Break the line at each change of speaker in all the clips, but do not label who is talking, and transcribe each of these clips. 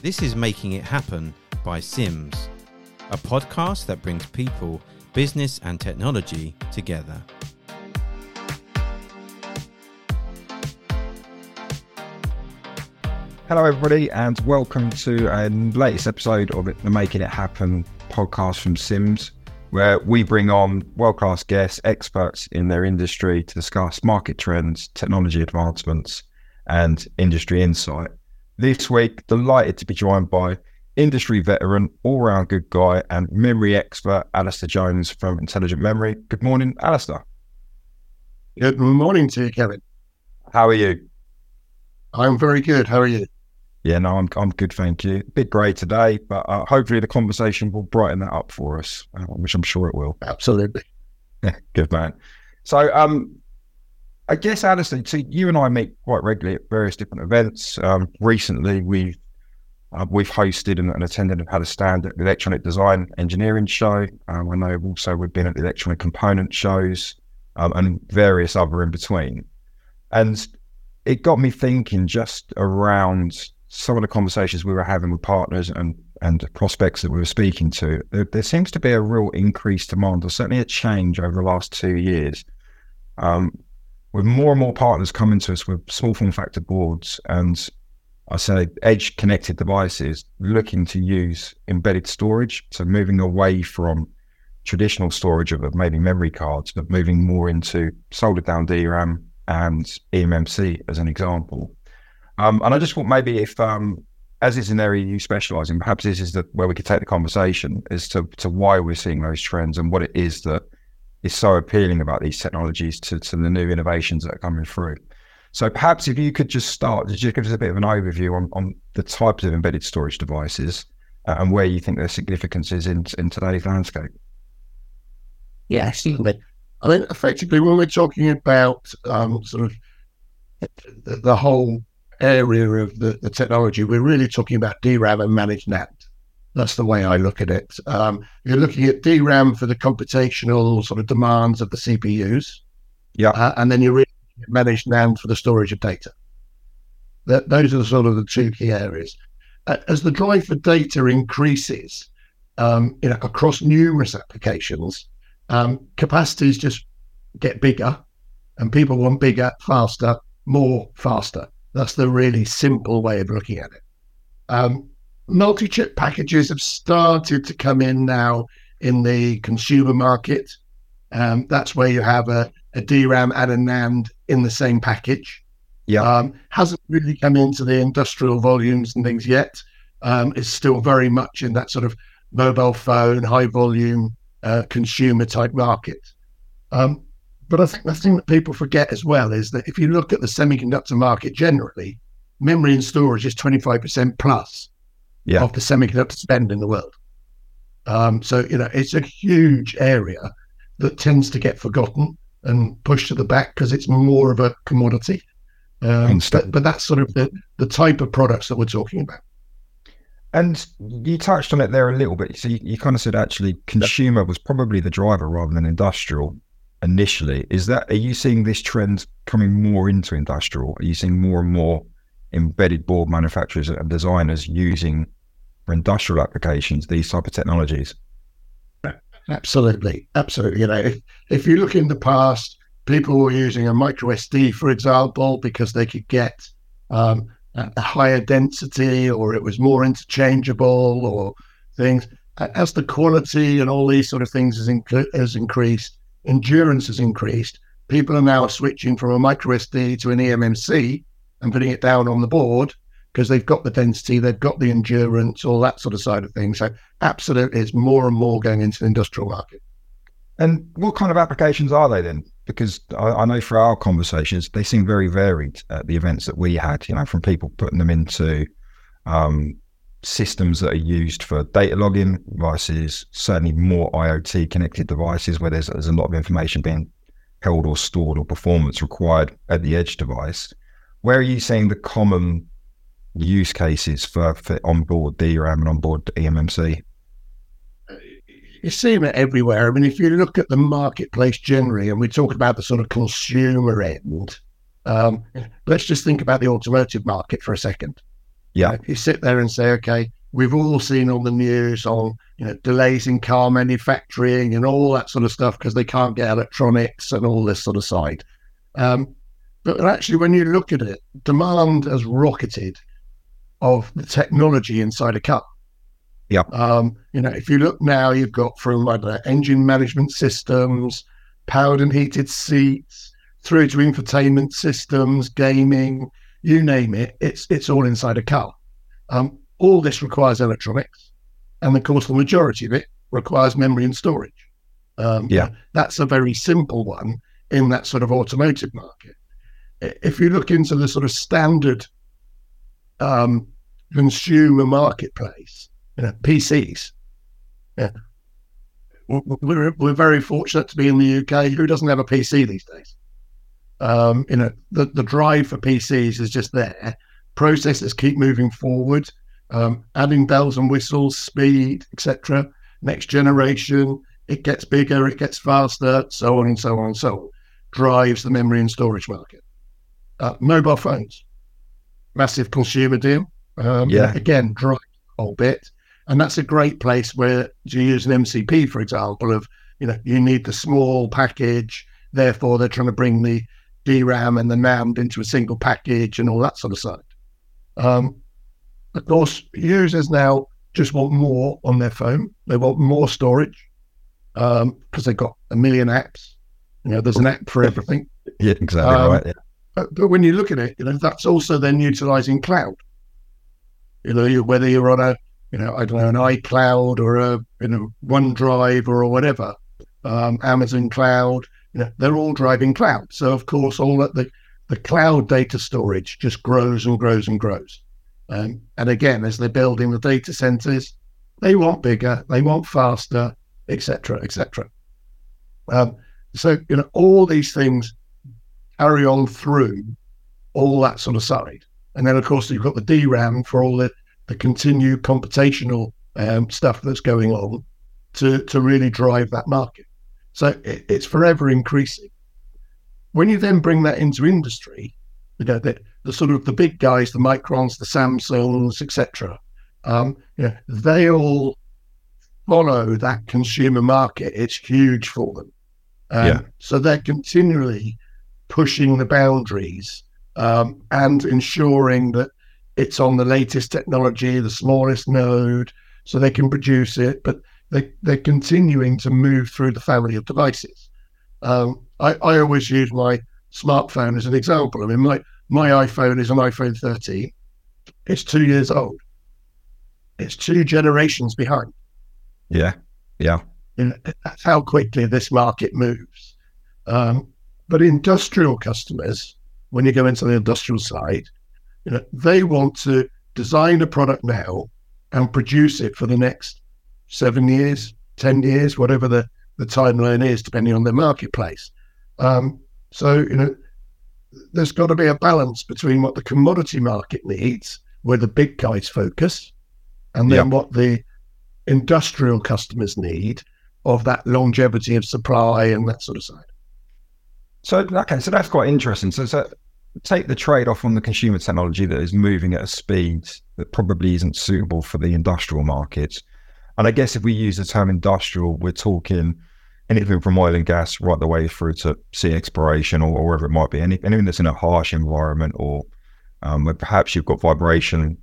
This is Making It Happen by Simms, a podcast that brings people, business, and technology together.
Hello, everybody, and welcome to a latest episode of the Making It Happen podcast from Simms, where we bring on world class guests, experts in their industry to discuss market trends, technology advancements, and industry insight. This week, delighted to be joined by industry veteran, all round good guy, and memory expert, Alistair Jones from Intelligent Memory. Good morning, Alistair.
Good morning to you, Kevin.
How are you?
I'm very good. How are you?
Yeah, no, I'm I'm good, thank you. A bit grey today, but uh, hopefully the conversation will brighten that up for us, uh, which I'm sure it will.
Absolutely.
good man. So, um, I guess Alistair, so you and I meet quite regularly at various different events. Um, recently, we've uh, we've hosted and, and, attended and had a stand at the Electronic Design Engineering Show. Um, I know also we've been at the Electronic Component shows um, and various other in between. And it got me thinking just around some of the conversations we were having with partners and and prospects that we were speaking to, there, there seems to be a real increased demand, or certainly a change over the last two years, um, with more and more partners coming to us with small form factor boards and I say edge connected devices looking to use embedded storage, so moving away from traditional storage of maybe memory cards, but moving more into soldered down DRAM and eMMC as an example. Um, and I just thought maybe if, um, as is an area you specialise in, perhaps this is the, where we could take the conversation as to, to why we're seeing those trends and what it is that is so appealing about these technologies to, to the new innovations that are coming through. So perhaps if you could just start, just give us a bit of an overview on, on the types of embedded storage devices uh, and where you think their significance is in, in today's landscape.
Yeah, certainly. I mean, effectively, when we're talking about um, sort of the, the whole area of the, the technology, we're really talking about DRAM and managed NAND. That's the way I look at it. Um, you're looking at DRAM for the computational sort of demands of the CPUs.
Yeah.
Uh, and then you're really managed NAND for the storage of data. That, those are sort of the two key areas. Uh, as the drive for data increases, um, you know, across numerous applications, um, capacities just get bigger, and people want bigger, faster, more, faster. That's the really simple way of looking at it. Um, multi chip packages have started to come in now in the consumer market. Um, that's where you have a, a DRAM and a NAND in the same package.
Yeah.
Um, hasn't really come into the industrial volumes and things yet. Um, it's still very much in that sort of mobile phone, high volume, uh, consumer type market. Um, but I think the thing that people forget as well is that if you look at the semiconductor market generally, memory and storage is 25% plus
yeah.
of the semiconductor spend in the world. Um, so, you know, it's a huge area that tends to get forgotten and pushed to the back because it's more of a commodity. Um, but, but that's sort of the, the type of products that we're talking about.
And you touched on it there a little bit. So you, you kind of said actually consumer was probably the driver rather than industrial initially. Is that are you seeing this trend coming more into industrial? Are you seeing more and more embedded board manufacturers and designers using for industrial applications these type of technologies?
Absolutely, absolutely. You know, if if you look in the past, people were using a micro SD, for example, because they could get um, a higher density, or it was more interchangeable, or things. As the quality and all these sort of things has, inc- has increased, endurance has increased. People are now switching from a micro SD to an eMMC and putting it down on the board because they've got the density, they've got the endurance, all that sort of side of things. So absolutely, it's more and more going into the industrial market.
And what kind of applications are they then? Because I, I know for our conversations, they seem very varied at the events that we had. You know, from people putting them into um, systems that are used for data logging devices, certainly more IoT connected devices where there's, there's a lot of information being held or stored or performance required at the edge device. Where are you seeing the common use cases for, for onboard DRAM and onboard eMMC?
You see them everywhere. I mean, if you look at the marketplace generally, and we talk about the sort of consumer end, um, let's just think about the automotive market for a second.
Yeah.
You, know, you sit there and say, okay, we've all seen on the news on you know delays in car manufacturing and all that sort of stuff because they can't get electronics and all this sort of side. Um, but actually, when you look at it, demand has rocketed of the technology inside a car.
Yeah.
Um, you know, if you look now, you've got from like engine management systems, powered and heated seats, through to infotainment systems, gaming, you name it, it's it's all inside a car. Um, all this requires electronics, and of course, the majority of it requires memory and storage. Um,
Yeah.
that's a very simple one in that sort of automotive market. If you look into the sort of standard um, consumer marketplace, you know, PCs. Yeah. We're, we're very fortunate to be in the UK. Who doesn't have a PC these days? Um, you know, the, the drive for PCs is just there. Processors keep moving forward, um, adding bells and whistles, speed, etc. Next generation, it gets bigger, it gets faster, so on and so on and so on. Drives the memory and storage market. Uh, mobile phones, massive consumer deal. Um,
Yeah.
Again, the whole bit. And that's a great place where you use an MCP, for example, of, you know, you need the small package, therefore they're trying to bring the DRAM and the NAND into a single package and all that sort of side. Um, of course, users now just want more on their phone. They want more storage because they've got a million apps. You know, there's an app for everything.
Yeah, exactly
Um,
right. Yeah.
But, but when you look at it, you know, that's also then utilizing cloud. You know, whether you're on a, you know, I don't know, an iCloud or a, you know, OneDrive or whatever, um, Amazon Cloud, you know, they're all driving cloud. So of course, all that the the cloud data storage just grows and grows and grows. Um, and again, as they're building the data centers, they want bigger, they want faster, etc., etc. Um, so you know, all these things carry on through all that sort of side. And then, of course, you've got the DRAM for all the, the continued computational um, stuff that's going on to, to really drive that market. So it, it's forever increasing. When you then bring that into industry, you know, the, the sort of the big guys, the Microns, the Samsungs, etc., um, you know, they all follow that consumer market. It's huge for them. Um,
Yeah.
So they're continually pushing the boundaries um, and ensuring that it's on the latest technology, the smallest node, so they can produce it. But they, they're continuing to move through the family of devices. Um, I, I always use my smartphone as an example. I mean, my, my iPhone is an iPhone 13. It's two years old. It's two generations behind.
Yeah. Yeah.
You know, that's how quickly this market moves. Um, but industrial customers, when you go into the industrial side, you know, they want to design a product now and produce it for the next seven years, ten years, whatever the, the timeline is, depending on their marketplace. Um, so you know, there's got to be a balance between what the commodity market needs, where the big guys focus, and then what the industrial customers need of that longevity of supply and that sort of side.
So okay, so that's quite interesting. So, so take the trade off on the consumer technology that is moving at a speed that probably isn't suitable for the industrial markets. And I guess if we use the term industrial, we're talking anything from oil and gas right the way through to sea exploration or, or wherever it might be. Any, anything that's in a harsh environment or um, perhaps you've got vibration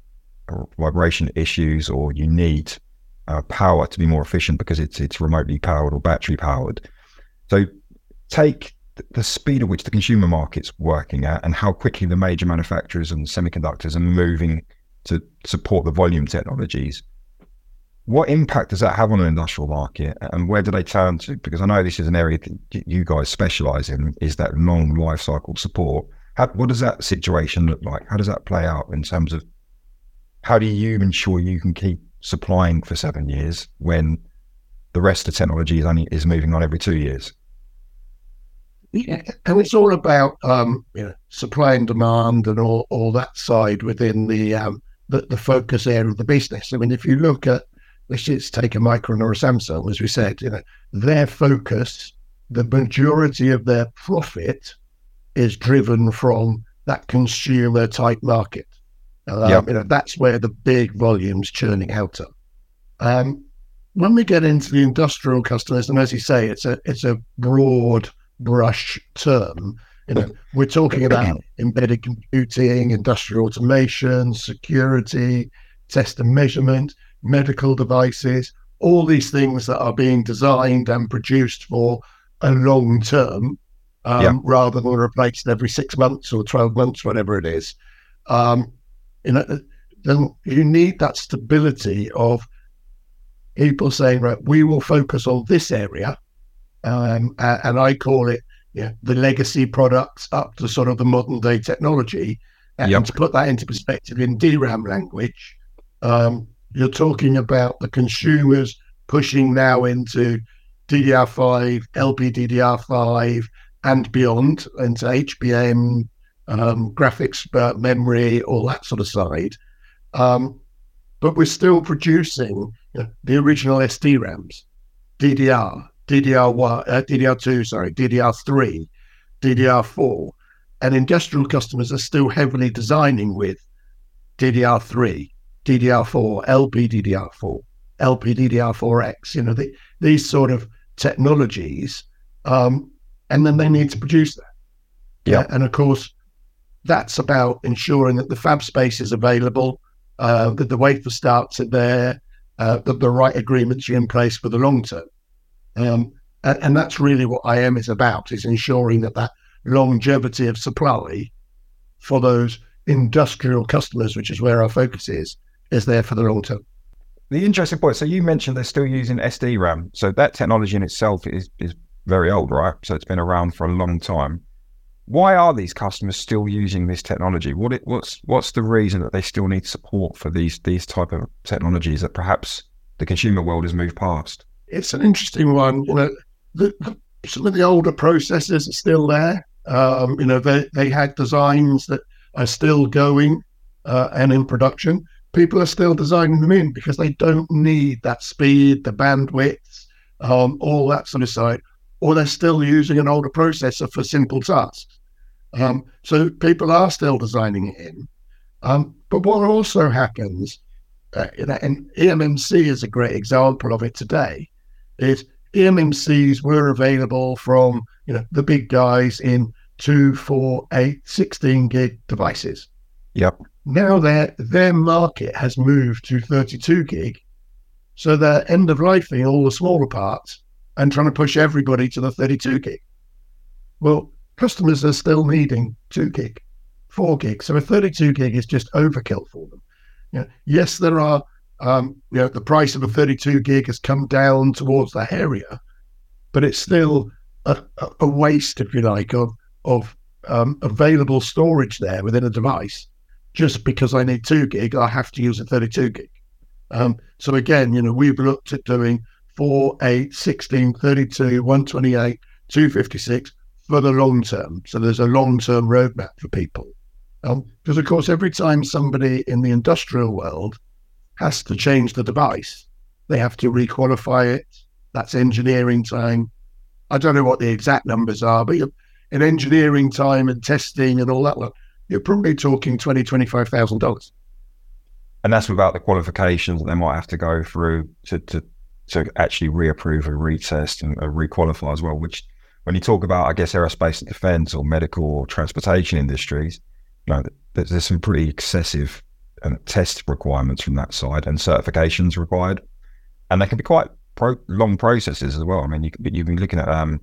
vibration issues or you need uh, power to be more efficient because it's it's remotely powered or battery powered. So take the speed at which the consumer market's working at and how quickly the major manufacturers and semiconductors are moving to support the volume technologies. What impact does that have on an industrial market and where do they turn to? Because I know this is an area that you guys specialize in is that long life cycle support. How, what does that situation look like? How does that play out in terms of how do you ensure you can keep supplying for seven years when the rest of the technology is only is moving on every two years?
Yeah, and it's all about um, you know supply and demand and all, all that side within the, um, the the focus area of the business. I mean, if you look at let's just take a Micron or a Samsung, as we said, you know, their focus, the majority of their profit is driven from that consumer type market. Um, yep. you know, that's where the big volumes churning out of. Um, when we get into the industrial customers, and as you say, it's a it's a broad brush term. You know, we're talking about embedded computing, industrial automation, security, test and measurement, medical devices, all these things that are being designed and produced for a long term, um, yeah. rather than replaced every six months or twelve months, whatever it is. Um, you know, then you need that stability of people saying, right, we will focus on this area. Um, and I call it know, the legacy products up to sort of the modern day technology. And yep. to put that into perspective in DRAM language, um, you're talking about the consumers pushing now into DDR5, LPDDR5, and beyond, into HBM, um, graphics uh, memory, all that sort of side. Um, but we're still producing you know, the original SDRAMs, DDR, DDR1, uh, DDR2, sorry, DDR3, DDR4, and industrial customers are still heavily designing with DDR3, DDR4, LPDDR4, LPDDR4X. You know, the, these sort of technologies, um, and then they need to produce that.
Yeah,
and of course, that's about ensuring that the fab space is available, uh, that the wafer starts are there, uh, that the right agreements are in place for the long term. Um, and, and, that's really what IM is about: is ensuring that that longevity of supply for those industrial customers, which is where our focus is, is there for the long term.
The interesting point. So you mentioned they're still using SD RAM. So that technology in itself is is very old, right? So it's been around for a long time. Why are these customers still using this technology? What it, what's what's the reason that they still need support for these these type of technologies that perhaps the consumer world has moved past?
It's an interesting one. You know, the, the, some of the older processors are still there. Um, you know, they they had designs that are still going uh, and in production. People are still designing them in because they don't need that speed, the bandwidth, um, all that sort of side or they're still using an older processor for simple tasks. Um, so people are still designing it in. Um, but what also happens, uh, and eMMC is a great example of it today, is eMMCs were available from you know the big guys in 2, 4, 8, 16 gig devices.
Yep.
Now their their market has moved to 32 gig, so they're end of lifing all the smaller parts and trying to push everybody to the 32 gig. Well, customers are still needing 2 gig, 4 gig. So a 32 gig is just overkill for them. You know, yes, there are, um, you know, the price of a 32 gig has come down towards that area, but it's still a, a waste, if you like, of, of um, available storage there within a device. Just because I need 2 gig, I have to use a 32 gig. Um, so again, you know, we've looked at doing 4, 8, 16, 32, 128, 256 for the long term. So there's a long term roadmap for people. Because, um, of course, every time somebody in the industrial world has to change the device, they have to requalify it. That's engineering time. I don't know what the exact numbers are, but in engineering time and testing and all that, you're probably talking twenty, twenty-five thousand dollars.
And that's without the qualifications that they might have to go through to, to to actually reapprove and retest and uh, requalify as well. Which, when you talk about, I guess, aerospace and defense or medical or transportation industries, you know, there's some pretty excessive uh, test requirements from that side and certifications required, and they can be quite pro- long processes as well. I mean, you could, you've been looking at um,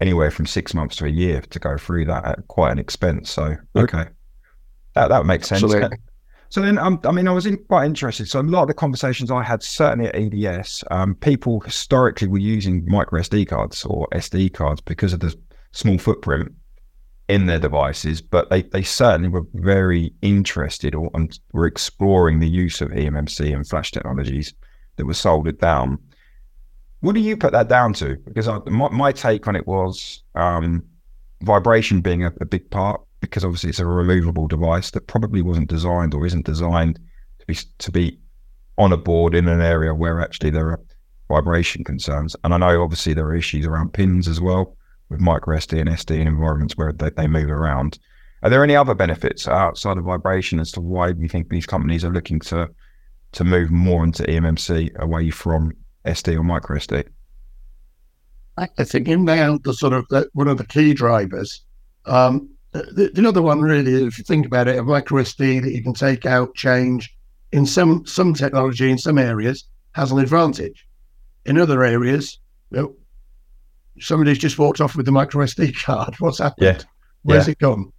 anywhere from six months to a year to go through that at quite an expense. So, okay, that that makes sense. Absolutely. So then, um, I mean, I was in, quite interested. So a lot of the conversations I had, certainly at EDS, um, people historically were using micro SD cards or SD cards because of the small footprint in their devices, but they, they certainly were very interested or and were exploring the use of eMMC and flash technologies that were soldered down. What do you put that down to? Because I, my, my, take on it was um, vibration being a, a big part because obviously it's a removable device that probably wasn't designed or isn't designed to be to be on a board in an area where actually there are vibration concerns. And I know obviously there are issues around pins as well with micro SD and SD in environments where they, they move around. Are there any other benefits outside of vibration as to why you think these companies are looking to to move more into eMMC away from SD or micro SD?
I think in now the sort of the, one of the key drivers. Um, the, the other one really, if you think about it, a micro SD that you can take out, change in some some technology in some areas has an advantage. In other areas, you know, somebody's just walked off with the micro SD card. What's happened?
Yeah.
Where's
Yeah.
it gone?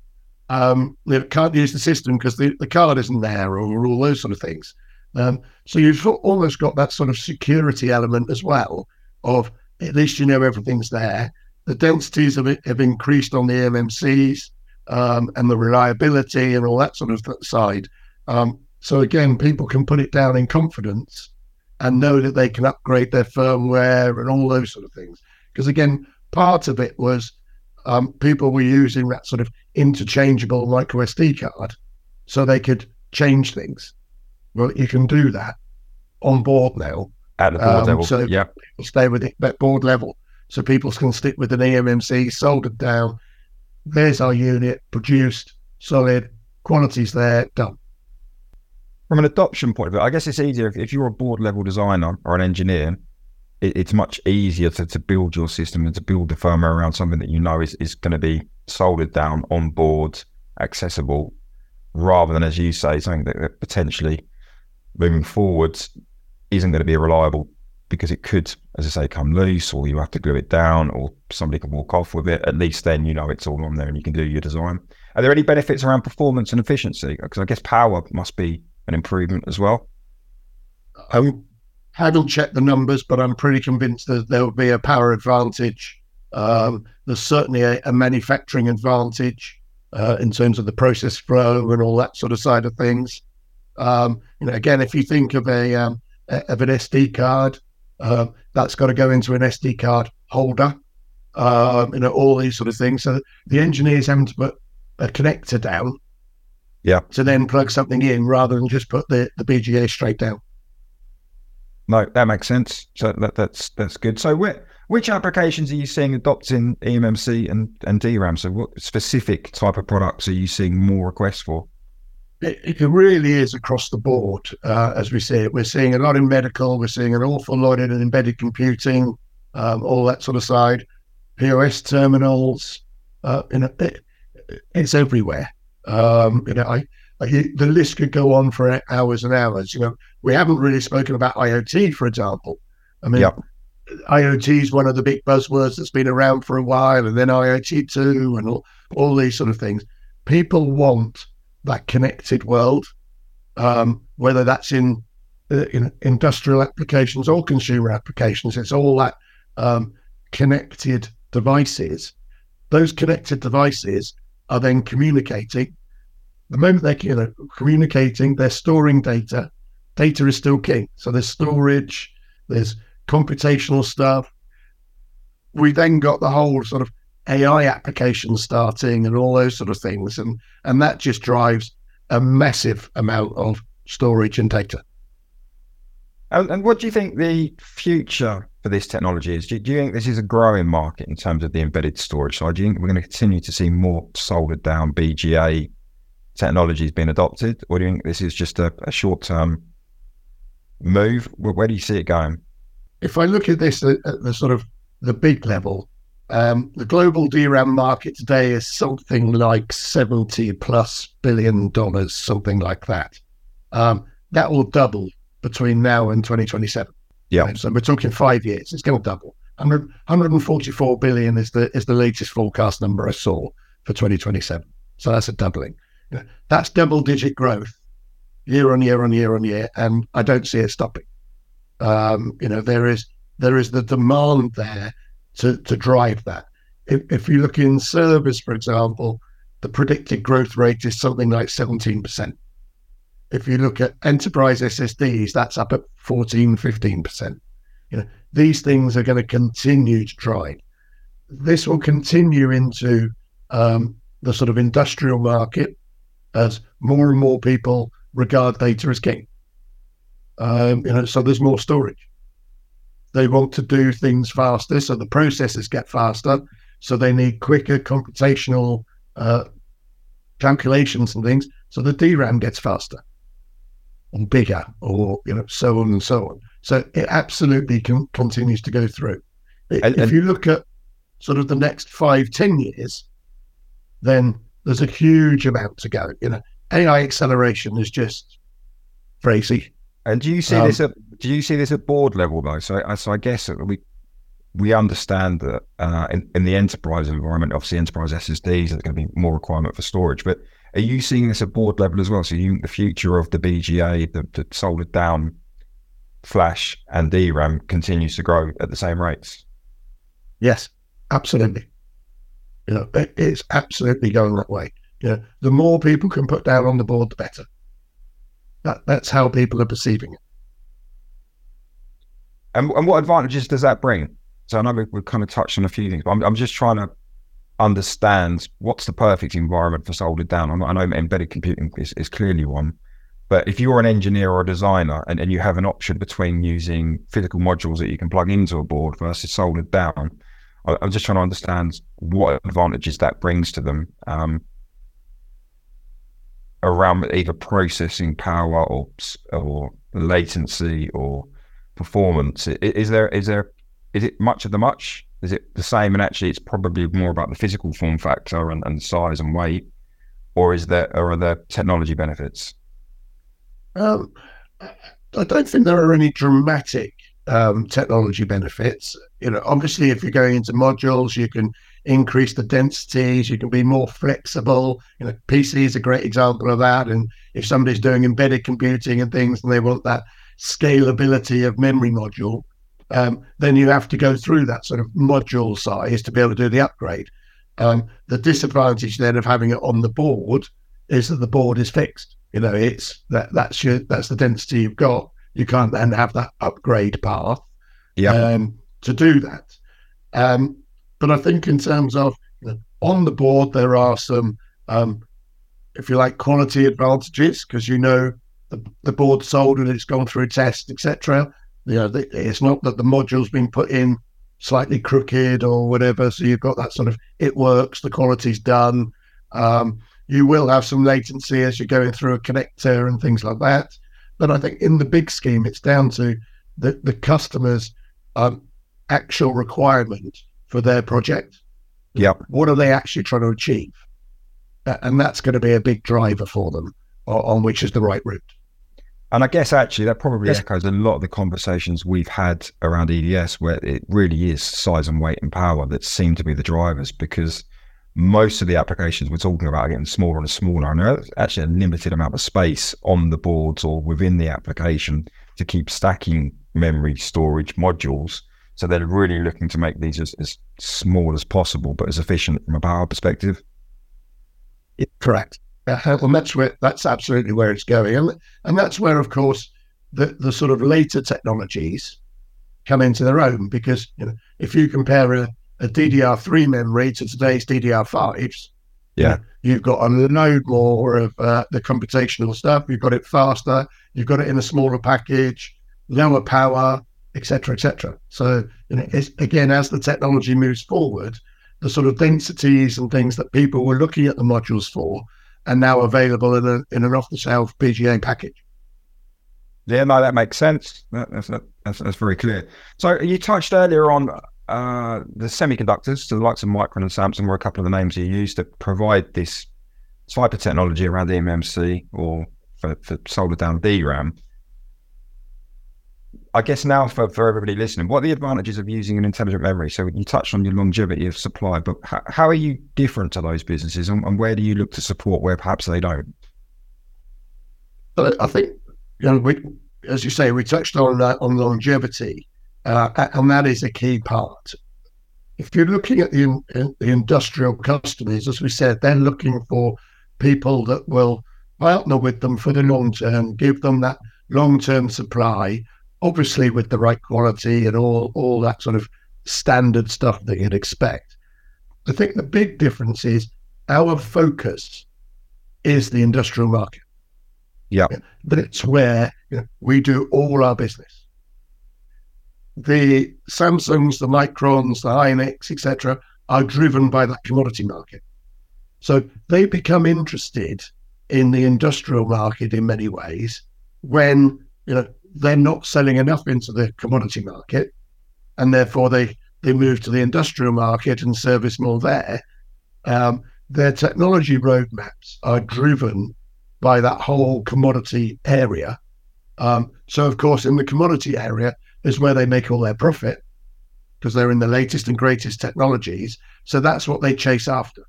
Um, they can't use the system because the, the card isn't there, or all those sort of things. Um, so you've almost got that sort of security element as well of at least you know everything's there. The densities have, have increased on the MMCs um, and the reliability and all that sort of side. Um, so again, people can put it down in confidence and know that they can upgrade their firmware and all those sort of things. Because again, part of it was um, people were using that sort of interchangeable micro SD card so they could change things. Well, you can do that on board now
At the board
Um,
level.
so-
yeah.
stay with it at board level so people can stick with an eMMC, soldered down. There's our unit, produced, solid, quality's there, done.
From an adoption point of view, I guess it's easier if, if you're a board level designer or an engineer. It, it's much easier to, to build your system and to build the firmware around something that you know is, is going to be soldered down on board, accessible, rather than, as you say, something that, potentially moving forwards isn't going to be reliable because it could, as I say, come loose or you have to glue it down or somebody can walk off with it. At least then you know it's all on there and you can do your design. Are there any benefits around performance and efficiency? Because I guess power must be an improvement as well.
I haven't checked the numbers, but I'm pretty convinced that there will be a power advantage. Um, there's certainly a, a manufacturing advantage uh, in terms of the process flow and all that sort of side of things. Um, you know, again, if you think of a um, of an SD card, uh, that's got to go into an SD card holder. Um, you know, all these sort of things. So the engineers having to put a connector down,
Yeah.
to then plug something in rather than just put the, the BGA straight down.
No, that makes sense. So that, that's that's good. So whi- which applications are you seeing adopting eMMC and, and DRAM? So what specific type of products are you seeing more requests for?
It, it really is across the board, uh, as we see it. We're seeing a lot in medical. We're seeing an awful lot in embedded computing, um, all that sort of side. POS terminals, uh, you know, it, it's everywhere. Um, you know, I, I, the list could go on for hours and hours. You know, we haven't really spoken about IoT, for example. I mean,
Yep.
IoT is one of the big buzzwords that's been around for a while, and then IoT two, and all, all these sort of things. People want that connected world, um, whether that's in, uh, in industrial applications or consumer applications. It's all that um, connected devices. Those connected devices are then communicating. The moment they're you know, communicating, they're storing data. Data is still king. So there's storage, there's computational stuff. We then got the whole sort of AI application starting and all those sort of things, and and that just drives a massive amount of storage and data.
And, and what do you think the future for this technology is? Do, do you think this is a growing market in terms of the embedded storage side? Do you think we're going to continue to see more soldered down BGA technologies being adopted, or do you think this is just a, a short term move? Where, do you see it going?
If I look at this at, the sort of the big level, um, the global DRAM market today is something like seventy plus billion dollars, something like that. Um, that will double between now and 2027.
Yeah.
So we're talking five years. It's going to double. 100, 144 billion is the is the latest forecast number I saw for 2027. So that's a doubling. That's double digit growth year on year on year on year, and I don't see it stopping. Um, you know, there is there is the demand there to to drive that. If, if you look in service, for example, the predicted growth rate is something like 17%. If you look at enterprise SSDs, that's up at 14, 15%. You know, these things are going to continue to drive. This will continue into um, the sort of industrial market as more and more people regard data as king. Um, you know, so there's more storage. They want to do things faster, so the processes get faster. So they need quicker computational uh, calculations and things. So the DRAM gets faster and bigger, or you know, so on and so on. So it absolutely can, continues to go through. And, if you look at sort of the next five, ten years, then there's a huge amount to go. You know, AI acceleration is just crazy.
And do you see um, this at do you see this at board level though? So, so I guess we we understand that uh, in, in the enterprise environment, obviously enterprise SSDs, there's going to be more requirement for storage. But are you seeing this at board level as well? So you the future of the BGA, the, the soldered down flash and DRAM continues to grow at the same rates?
Yes, absolutely. You know, it, it's absolutely going that way. You know, the more people can put down on the board, the better. That that's how people are perceiving it.
And, and what advantages does that bring? So I know we've, we've kind of touched on a few things, but I'm, I'm just trying to understand what's the perfect environment for soldered down. I know embedded computing is, is clearly one, but if you're an engineer or a designer and, and you have an option between using physical modules that you can plug into a board versus soldered down, I, am just trying to understand what advantages that brings to them um, around either processing power or or latency or performance. Is there is there is it much of the much? Is it the same? And actually, it's probably more about the physical form factor and, and size and weight, or is there or are there technology benefits?
Um, I don't think there are any dramatic um, technology benefits. You know, obviously, if you're going into modules, you can increase the densities, you can be more flexible. You know, PC is a great example of that. And if somebody's doing embedded computing and things, and they want that scalability of memory module, um, then you have to go through that sort of module size to be able to do the upgrade. Um, the disadvantage then of having it on the board is that the board is fixed. You know, it's that that's your that's the density you've got. You can't then have that upgrade path.
Yeah.
Um, to do that. Um, but I think in terms of you know, on the board, there are some, um, if you like, quality advantages because you know the, the board sold and it's gone through a test, etc. You know, it's not that the module's been put in slightly crooked or whatever. So you've got that sort of it works, the quality's done. Um, you will have some latency as you're going through a connector and things like that. But I think in the big scheme, it's down to the, the customer's um, actual requirement for their project.
Yep.
What are they actually trying to achieve? And that's going to be a big driver for them on which is the right route.
And I guess actually that probably yes. echoes a lot of the conversations we've had around EDS, where it really is size and weight and power that seem to be the drivers because most of the applications we're talking about are getting smaller and smaller. And there's actually a limited amount of space on the boards or within the application to keep stacking memory storage modules. So they're really looking to make these as, as small as possible, but as efficient from a power perspective.
Yeah, correct. Uh, well, that's where that's absolutely where it's going, and and that's where, of course, the the sort of later technologies come into their own because you know if you compare a, a DDR3 memory to today's DDR5s,
yeah,
you have got a load more of uh, the computational stuff. You've got it faster. You've got it in a smaller package, lower power, etc., etc. So you know, again, as the technology moves forward, the sort of densities and things that people were looking at the modules for and now available in, a, in an off-the-shelf BGA package.
Yeah, no, that makes sense. That, that's, that's, that's very clear. So you touched earlier on uh, the semiconductors, so the likes of Micron and Samsung were a couple of the names you used to provide this type technology around the eMMC or for, for soldered down DRAM. I guess now for, for everybody listening, what are the advantages of using an intelligent memory? So you touched on your longevity of supply, but how, how are you different to those businesses and, and, where do you look to support where perhaps they don't?
I think, you know, we, as you say, we touched on uh, on longevity, uh, and that is a key part. If you're looking at the, the industrial customers, as we said, they're looking for people that will partner with them for the long term, give them that long term supply obviously with the right quality and all all that sort of standard stuff that you'd expect. I think the big difference is our focus is the industrial market.
Yeah.
But it's where you know, we do all our business. The Samsungs, the Microns, the Hynix, etc., are driven by that commodity market. So they become interested in the industrial market in many ways when you know they're not selling enough into the commodity market, and therefore they they move to the industrial market and service more there. Um, their technology roadmaps are driven by that whole commodity area. Um, so, of course, in the commodity area is where they make all their profit because they're in the latest and greatest technologies. So that's what they chase after.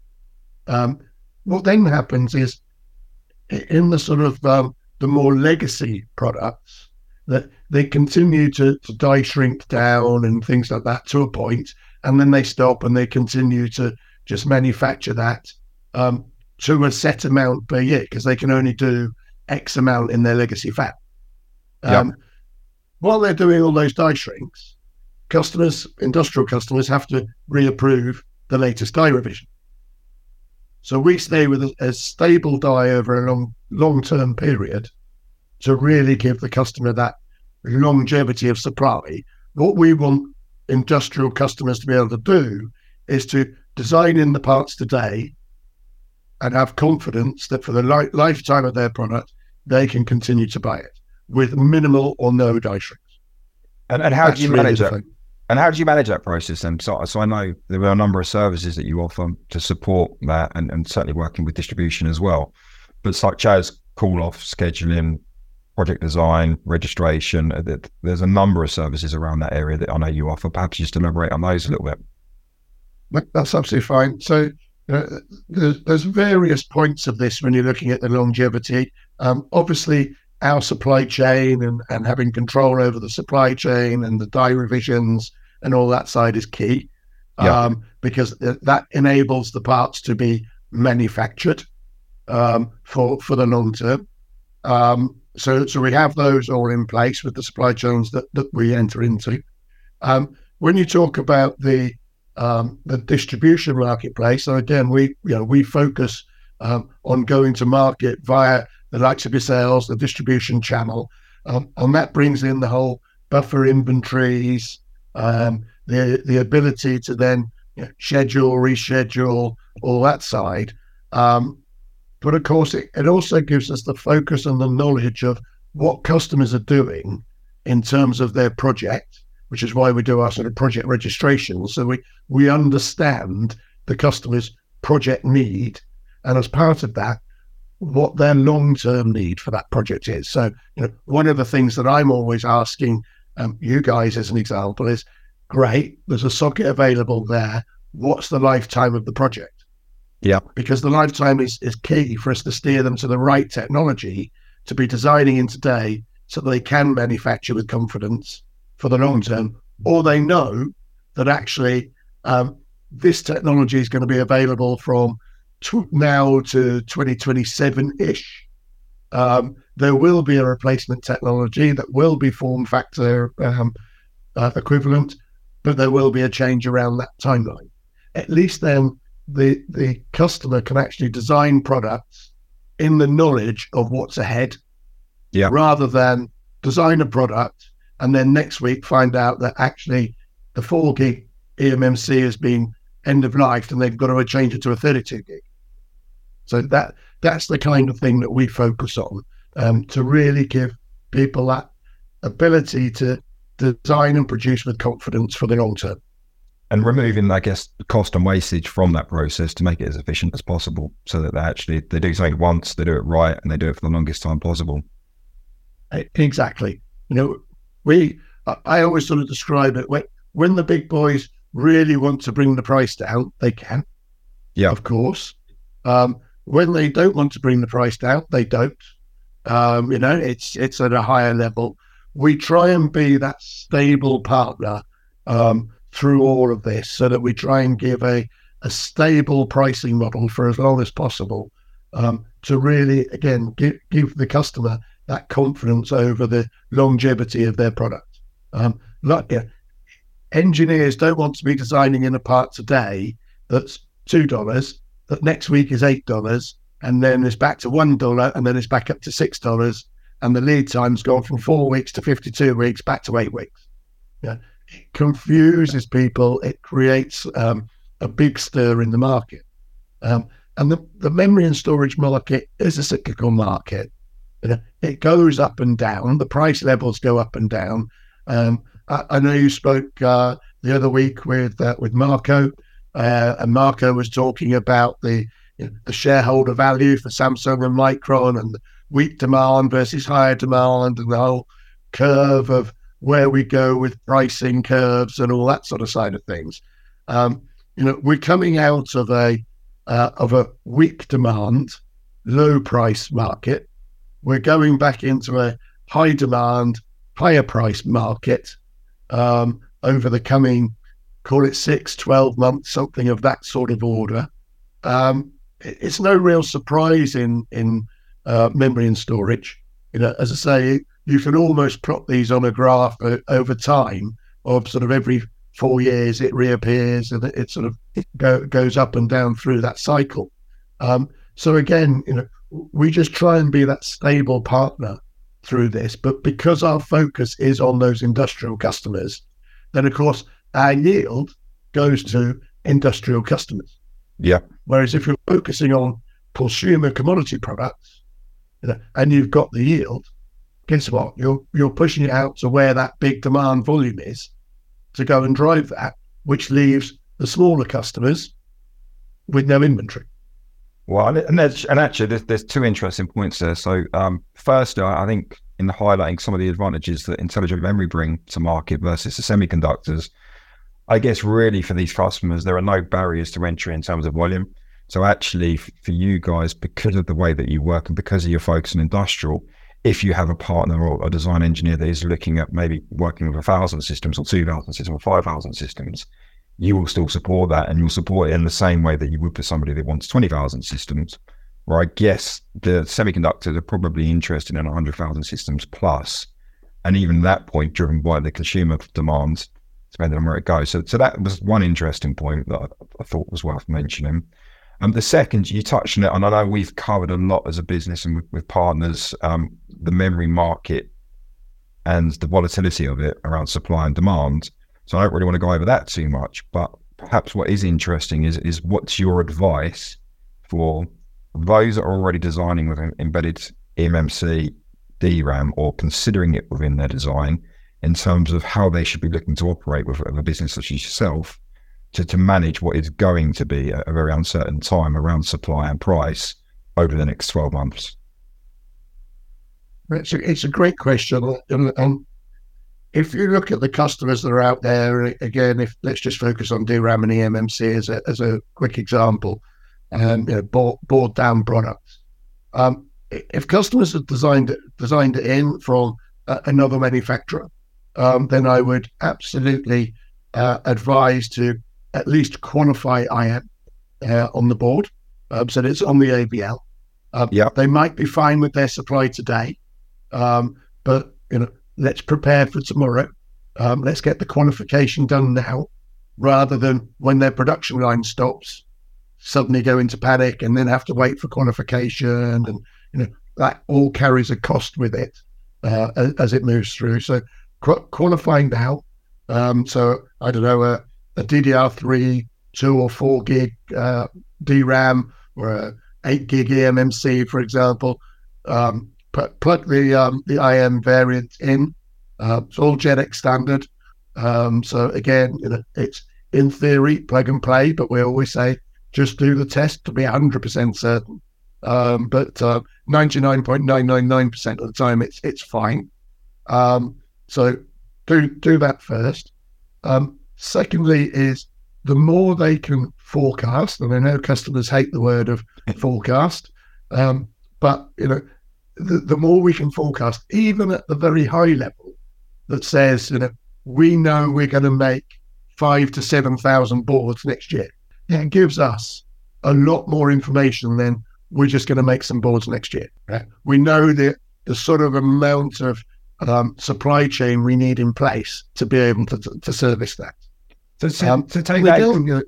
Um, what then happens is in the sort of um, the more legacy products that they continue to, to die shrink down and things like that to a point, and then they stop and they continue to just manufacture that um, to a set amount per year because they can only do X amount in their legacy fab. Um, While they're doing all those die shrinks, customers, industrial customers, have to reapprove the latest die revision. So we stay with a, a stable die over a long long term period to really give the customer that longevity of supply. What we want industrial customers to be able to do is to design in the parts today and have confidence that for the li- lifetime of their product, they can continue to buy it with minimal or no die shrinks.
And, and how That's do you really manage that? Thing. And how do you manage that process then? So, so I know there are a number of services that you offer to support that and, and certainly working with distribution as well. But such as call off, scheduling, project design, registration, uh, there's a number of services around that area that I know you offer. Perhaps you just elaborate on those a little bit.
That's absolutely fine. So uh, there's, there's, various points of this when you're looking at the longevity. Um, obviously, our supply chain and, and having control over the supply chain and the die revisions and all that side is key yeah. um, because th- that enables the parts to be manufactured um, for for the long term. Um, so so we have those all in place with the supply chains that, that we enter into. Um, when you talk about the um, the distribution marketplace, so again we you know we focus um, on going to market via the likes of yourselves, the distribution channel, and that brings in the whole buffer inventories, um, the the ability to then you know, schedule, reschedule, all that side. Um, but of course, it, it also gives us the focus and the knowledge of what customers are doing in terms of their project, which is why we do our sort of project registration. So we we understand the customer's project need, and as part of that, what their long term need for that project is. So, you know, one of the things that I'm always asking um, you guys, as an example, is great. There's a socket available there. What's the lifetime of the project?
Yeah.
Because the lifetime is, is key for us to steer them to the right technology to be designing in today so that they can manufacture with confidence for the long term, or they know that actually um, this technology is going to be available from t- now to 2027 ish. Um, there will be a replacement technology that will be form factor um, uh, equivalent, but there will be a change around that timeline. At least then the the customer can actually design products in the knowledge of what's ahead,
yeah.
rather than design a product and then next week find out that actually the four gig eMMC has been end of life and they've got to change it to a 32 gig. So that that's the kind of thing that we focus on um, to really give people that ability to design and produce with confidence for the long term.
And removing, I guess, cost and wastage from that process to make it as efficient as possible, so that they actually they do something once, they do it right, and they do it for the longest time possible.
Exactly. You know, we I always sort of describe it when when the big boys really want to bring the price down, they can.
Yeah,
of course. Um, when they don't want to bring the price down, they don't. Um, you know, it's it's at a higher level. We try and be that stable partner um, through all of this, so that we try and give a a stable pricing model for as long as possible um, to really, again, give, give the customer that confidence over the longevity of their product. Um, like, yeah, engineers don't want to be designing in a part today that's two dollars next week is eight dollars, and then it's back to one dollar, and then it's back up to six dollars, and the lead time's gone from four weeks to fifty-two weeks back to eight weeks. Yeah, it confuses people. It creates um, a big stir in the market, um, And the, the memory and storage market is a cyclical market. It goes up and down. The price levels go up and down. Um, I, I, know you spoke uh, the other week with uh, with Marco, uh, and Marco was talking about the you know, the shareholder value for Samsung and Micron, and weak demand versus higher demand, and the whole curve of where we go with pricing curves and all that sort of side of things. Um, you know, we're coming out of a uh, of a weak demand, low price market. We're going back into a high demand, higher price market um, over the coming, call it six, 12 months, something of that sort of order. Um, it's no real surprise in in uh, memory and storage. You know, as I say, you can almost plot these on a graph over time of sort of every four years it reappears and it sort of go, goes up and down through that cycle. Um, so again, you know, we just try and be that stable partner through this. But because our focus is on those industrial customers, then of course our yield goes to industrial customers.
Yeah.
Whereas if you're focusing on consumer commodity products, you know, and you've got the yield, guess what? You're you're pushing it out to where that big demand volume is to go and drive that, which leaves the smaller customers with no inventory.
Well, and and actually, there's, there's two interesting points there. So, um, first, I think in highlighting some of the advantages that intelligent memory bring to market versus the semiconductors, I guess really for these customers, there are no barriers to entry in terms of volume. So, actually, for you guys, because of the way that you work and because of your focus on industrial, if you have a partner or a design engineer that is looking at maybe working with a thousand systems or two thousand systems or five thousand systems, you will still support that and you'll support it in the same way that you would for somebody that wants 20,000 systems. Where I guess the semiconductors are probably interested in 100,000 systems plus, and even that point driven by the consumer demands, depending on where it goes. So, so that was one interesting point that I, I thought was worth mentioning. Um, the second, you touched on it, and I know we've covered a lot as a business and with, with partners, um, the memory market and the volatility of it around supply and demand. So I don't really want to go over that too much. But perhaps what is interesting is is what's your advice for those that are already designing with embedded eMMC DRAM or considering it within their design in terms of how they should be looking to operate with a business such as yourself to, to manage what is going to be a, a very uncertain time around supply and price over the next 12 months?
It's a, it's a great question. And, and, if you look at the customers that are out there, again, if let's just focus on DRAM and eMMC as a, as a quick example, um, you know, board, board down products. Um, if customers have designed designed it in from uh, another manufacturer, um, then I would absolutely uh, advise to at least quantify IM uh, on the board. Um, so it's on the AVL. Um,
yeah,
they might be fine with their supply today, um, but you know, let's prepare for tomorrow. Um, let's get the quantification done now, rather than when their production line stops, suddenly go into panic and then have to wait for quantification, and you know that all carries a cost with it uh, as, as, it moves through. So qu- qualifying now. Um, so I don't know. Uh, a DDR3 two or four gig uh, DRAM or a eight gig eMMC, for example. Um, plug the um, the IM variant in. Uh, it's all JEDEC standard. Um, so again, you know, it's in theory plug and play, but we always say just do the test to be 100% certain. Um, but 99.999% uh, of the time, it's it's fine. Um, so do do that first. Um, Secondly, is the more they can forecast, and I know customers hate the word of forecast, um, but you know, the, the more we can forecast, even at the very high level, that says, you know, we know we're going to make five to seven thousand boards next year. It gives us a lot more information than we're just going to make some boards next year. Right? We know the the sort of amount of um, supply chain we need in place to be able to, to, service that.
So to, um, to take that,
you know,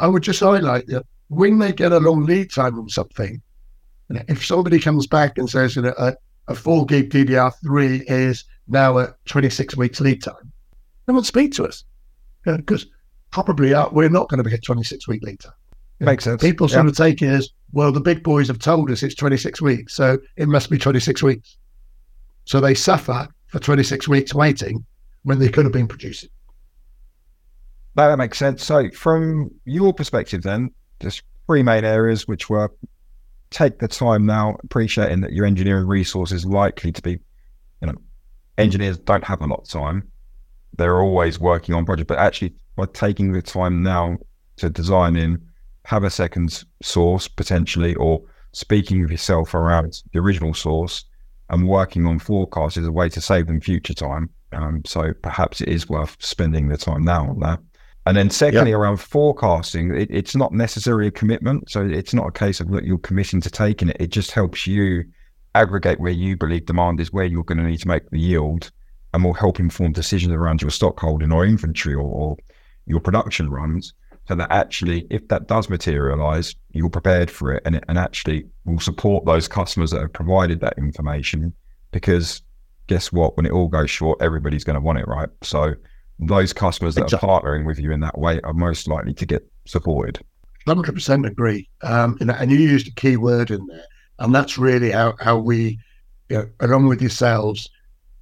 I would just highlight that when they get a long lead time on something, you know, if somebody comes back and says you know, a, a four gig DDR3 is now at 26 weeks lead time, they won't speak to us because you know, probably uh, we're not going to be at 26 week lead time.
Makes sense.
People sort yeah. of take it as well. The big boys have told us it's 26 weeks, so it must be 26 weeks. So they suffer for 26 weeks waiting when they could have been producing.
That makes sense. So, from your perspective, then, there's three main areas which were take the time now, appreciating that your engineering resource is likely to be, you know, engineers don't have a lot of time. They're always working on projects, but actually by taking the time now to design in, have a second source potentially, or speaking with yourself around the original source and working on forecasts is a way to save them future time. Um, so perhaps it is worth spending the time now on that. And then secondly, yep. around forecasting, it, it's not necessarily a commitment. So it's not a case of that you're committing to taking it. It just helps you aggregate where you believe demand is, where you're going to need to make the yield, and will help inform decisions around your stock holding or inventory or, or your production runs. So that actually, if that does materialize, you're prepared for it and, it, and actually will support those customers that have provided that information. Because guess what? When it all goes short, everybody's going to want it, right? So those customers that exactly. are partnering with you in that way are most likely to get supported.
100% agree. Um, and, and you used a key word in there. And that's really how, how we, you know, along with yourselves,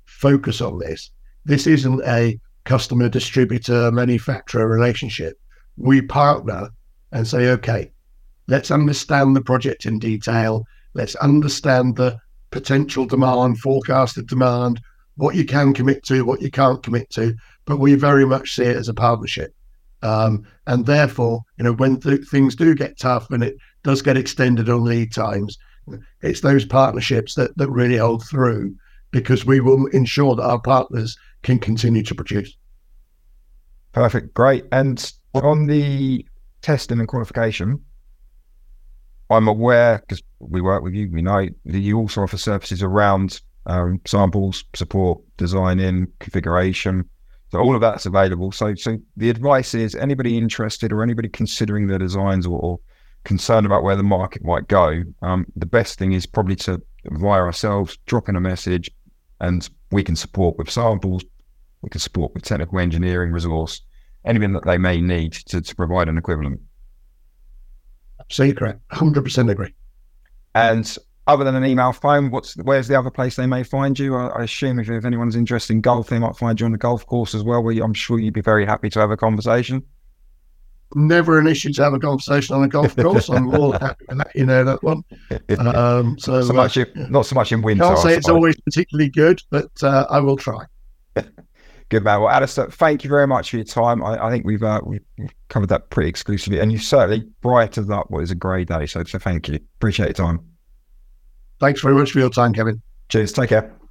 focus on this. This isn't a customer distributor manufacturer relationship. We partner and say, okay, let's understand the project in detail. Let's understand the potential demand, forecasted demand, what you can commit to, what you can't commit to, but we very much see it as a partnership. Um, and therefore, you know, when th- things do get tough and it does get extended on lead times, it's those partnerships that, that really hold through because we will ensure that our partners can continue to produce.
Perfect. Great. And on the testing and qualification, I'm aware because we work with you, we know that you also offer services around um, samples, support, design in, configuration. So all of that's available. So, so the advice is anybody interested or anybody considering their designs or, or concerned about where the market might go, um, the best thing is probably to via ourselves drop in a message, and we can support with samples, we can support with technical engineering resource, anything that they may need to, to provide an equivalent.
Absolutely correct. Hundred percent agree.
And other than an email phone, what's where's the other place they may find you? I, I assume if, if, anyone's interested in golf, they might find you on the golf course as well. Where I'm sure you'd be very happy to have a conversation.
Never an issue to have a conversation on a golf course. I'm all happy with that. You know that one. Um, so,
so much, uh, not so much in winter.
Can't say it's always particularly good, but uh, I will try.
Good man. Well, Alistair, thank you very much for your time. I, I think we've uh, we've covered that pretty exclusively, and you certainly brightened up what is a great day. So, so thank you. Appreciate your time.
Thanks very much for your time, Kevin.
Cheers. Take care.